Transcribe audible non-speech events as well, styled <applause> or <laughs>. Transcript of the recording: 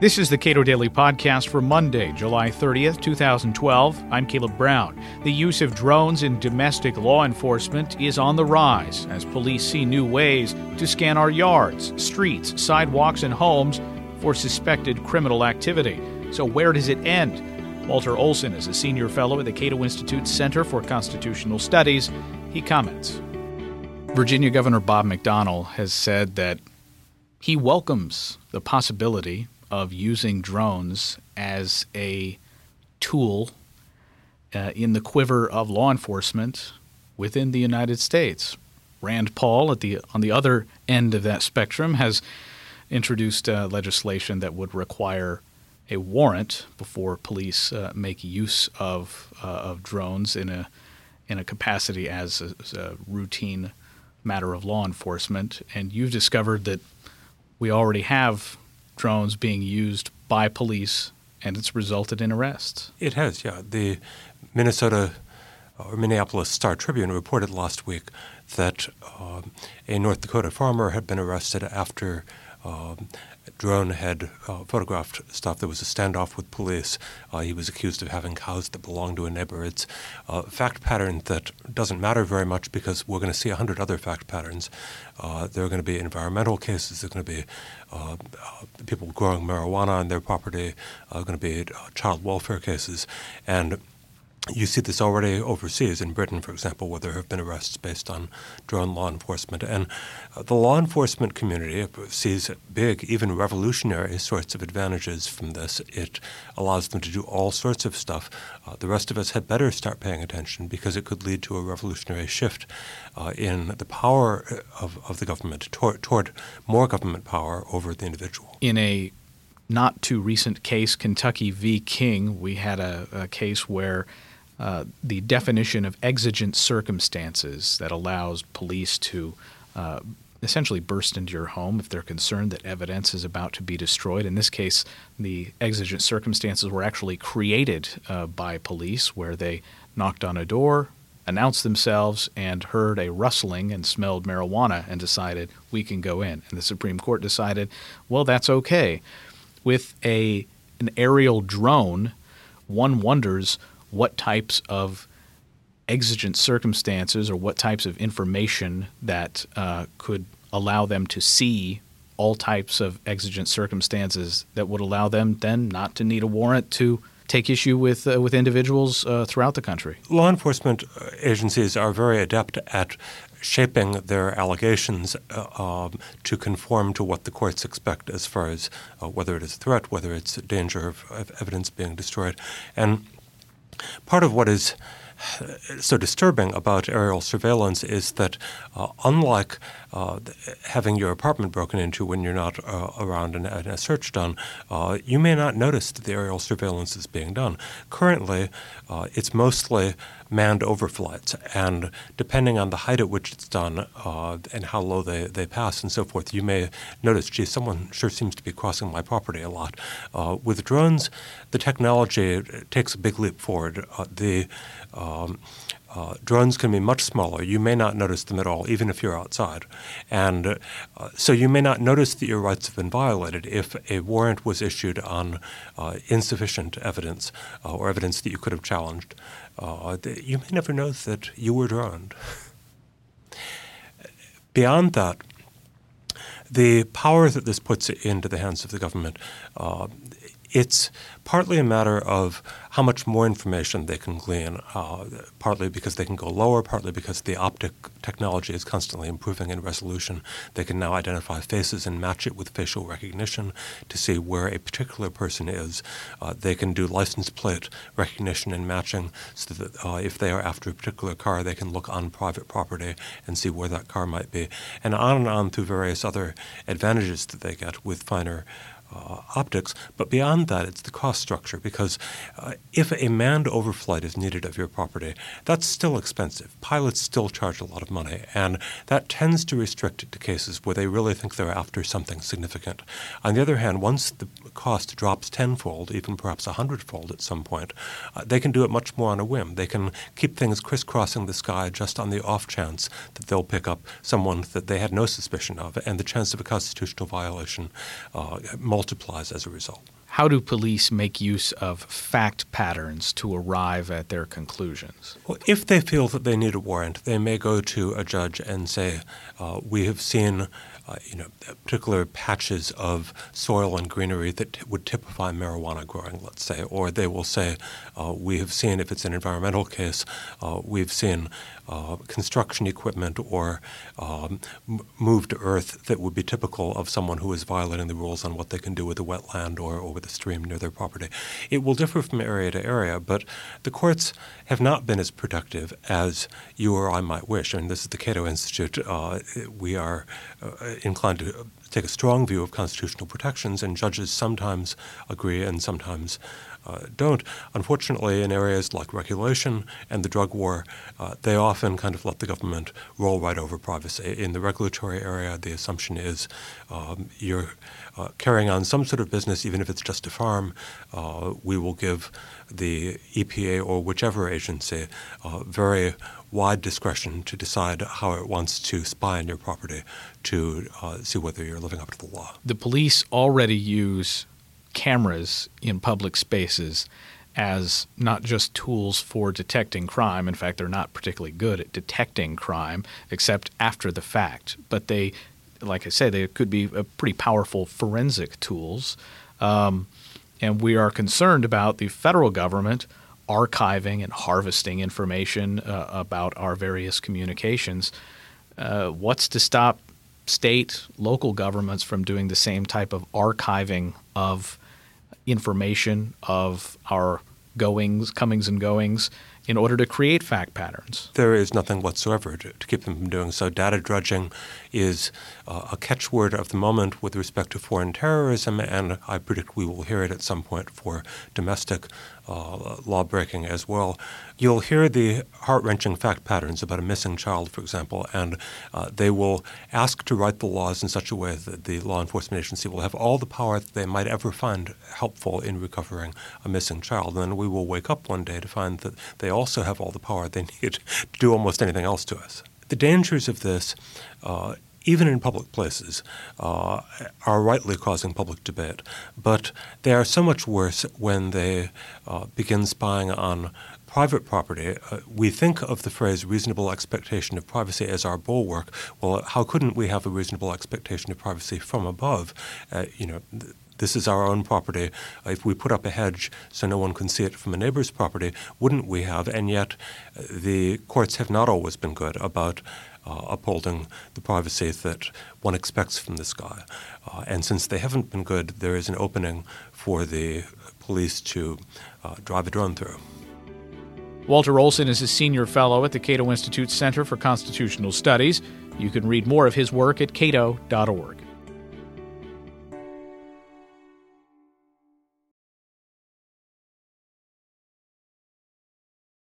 This is the Cato Daily Podcast for Monday, July 30th, 2012. I'm Caleb Brown. The use of drones in domestic law enforcement is on the rise as police see new ways to scan our yards, streets, sidewalks, and homes for suspected criminal activity. So, where does it end? Walter Olson is a senior fellow at the Cato Institute Center for Constitutional Studies. He comments Virginia Governor Bob McDonnell has said that he welcomes the possibility of using drones as a tool uh, in the quiver of law enforcement within the United States. Rand Paul, at the on the other end of that spectrum, has introduced uh, legislation that would require a warrant before police uh, make use of uh, of drones in a in a capacity as a, as a routine matter of law enforcement. And you've discovered that we already have drones being used by police, and it's resulted in arrests. It has, yeah. The Minnesota or Minneapolis Star Tribune reported last week that uh, a North Dakota farmer had been arrested after um, drone had uh, photographed stuff. There was a standoff with police. Uh, he was accused of having cows that belonged to a neighbor. It's a fact pattern that doesn't matter very much because we're going to see a hundred other fact patterns. Uh, there are going to be environmental cases. There are going to be uh, uh, people growing marijuana on their property. There are going to be child welfare cases, and you see this already overseas in Britain, for example, where there have been arrests based on drone law enforcement. And uh, the law enforcement community sees big, even revolutionary sorts of advantages from this. It allows them to do all sorts of stuff. Uh, the rest of us had better start paying attention because it could lead to a revolutionary shift uh, in the power uh, of, of the government toward, toward more government power over the individual. In a not too recent case, Kentucky v. King, we had a, a case where uh, the definition of exigent circumstances that allows police to uh, essentially burst into your home if they're concerned that evidence is about to be destroyed. In this case, the exigent circumstances were actually created uh, by police, where they knocked on a door, announced themselves, and heard a rustling and smelled marijuana and decided we can go in. And the Supreme Court decided, well, that's okay. With a an aerial drone, one wonders what types of exigent circumstances or what types of information that uh, could allow them to see all types of exigent circumstances that would allow them then not to need a warrant to take issue with uh, with individuals uh, throughout the country. Law enforcement uh, agencies are very adept at shaping their allegations uh, um, to conform to what the courts expect as far as uh, whether it is a threat, whether it's danger of, of evidence being destroyed, and Part of what is so disturbing about aerial surveillance is that, uh, unlike uh, having your apartment broken into when you're not uh, around and, and, a search done, uh, you may not notice that the aerial surveillance is being done. Currently, uh, it's mostly manned overflights, and depending on the height at which it's done uh, and how low they, they pass and so forth, you may notice, gee, someone sure seems to be crossing my property a lot. with drones, the technology takes a big leap forward. the um, uh, drones can be much smaller. You may not notice them at all, even if you're outside. And uh, so you may not notice that your rights have been violated if a warrant was issued on uh, insufficient evidence uh, or evidence that you could have challenged. Uh, you may never know that you were droned. Beyond that, the power that this puts into the hands of the government, uh, it's partly a matter of how much more information they can glean, uh, partly because they can go lower, partly because the optic technology is constantly improving in resolution. They can now identify faces and match it with facial recognition to see where a particular person is. Uh, they can do license plate recognition and matching so that uh, if they are after a particular car, they can look on private property and see where that car might be, and on and on through various other advantages that they get with finer uh, optics. But beyond that, it's the cost structure because uh, if a manned overflight is needed of your property, that's still expensive. Pilots still charge a lot of money, and that tends to restrict it to cases where they really think they're after something significant. On the other hand, once the cost drops tenfold, even perhaps a hundredfold at some point, uh, they can do it much more on a whim. They can keep things crisscrossing the sky just on the off chance that they'll pick up someone that they had no suspicion of, and the chance of a constitutional violation uh, multiplies as a result. How do police make use of fact patterns to arrive at their conclusions? Well, if they feel that they need a warrant, they may go to a judge and say, uh, "We have seen uh, you know, particular patches of soil and greenery that t- would typify marijuana growing, let's say, or they will say, uh, we have seen, if it's an environmental case, uh, we've seen uh, construction equipment or um, m- moved earth that would be typical of someone who is violating the rules on what they can do with a wetland or, with a stream near their property. It will differ from area to area, but the courts have not been as productive as you or I might wish. I mean, this is the Cato Institute. Uh, we are uh, inclined to take a strong view of constitutional protections, and judges sometimes agree and sometimes uh, don't. Unfortunately, in areas like regulation and the drug war, uh, they often kind of let the government roll right over privacy. In the regulatory area, the assumption is um, you're uh, carrying on some sort of business, even if it's just a farm. Uh, we will give the EPA or whichever agency uh, very wide discretion to decide how it wants to spy on your property to uh, see whether you're living up to the law. The police already use cameras in public spaces as not just tools for detecting crime. In fact, they're not particularly good at detecting crime except after the fact. But they, like I say, they could be pretty powerful forensic tools. Um, and we are concerned about the federal government archiving and harvesting information uh, about our various communications. Uh, what's to stop state, local governments from doing the same type of archiving of information of our goings, comings, and goings in order to create fact patterns. There is nothing whatsoever to, to keep them from doing so. Data dredging is uh, a catchword of the moment with respect to foreign terrorism, and I predict we will hear it at some point for domestic uh, as well. You'll hear the heart wrenching fact patterns about a missing child, for example, and uh, they will ask to write the laws in such a way that the law enforcement agency will have all the power that they might ever find helpful in recovering a missing child. And then we will wake up one day to find that they also have all the power they <laughs> need to do almost anything else to us. The dangers of this uh, even in public places, uh, are rightly causing public debate. But they are so much worse when they uh, begin spying on private property. Uh, we think of the phrase reasonable expectation of privacy as our bulwark. Well, how couldn't we have a reasonable expectation of privacy from above? Uh, you know, this is our own property. If we put up a hedge so no one can see it from a neighbor's property, wouldn't we have? And yet, uh, the courts have not always been good about uh, upholding the privacy that one expects from this guy. Uh, and since they haven't been good, there is an opening for the police to uh, drive a drone through. Walter Olson is a senior fellow at the Cato Institute Center for Constitutional Studies. You can read more of his work at cato.org.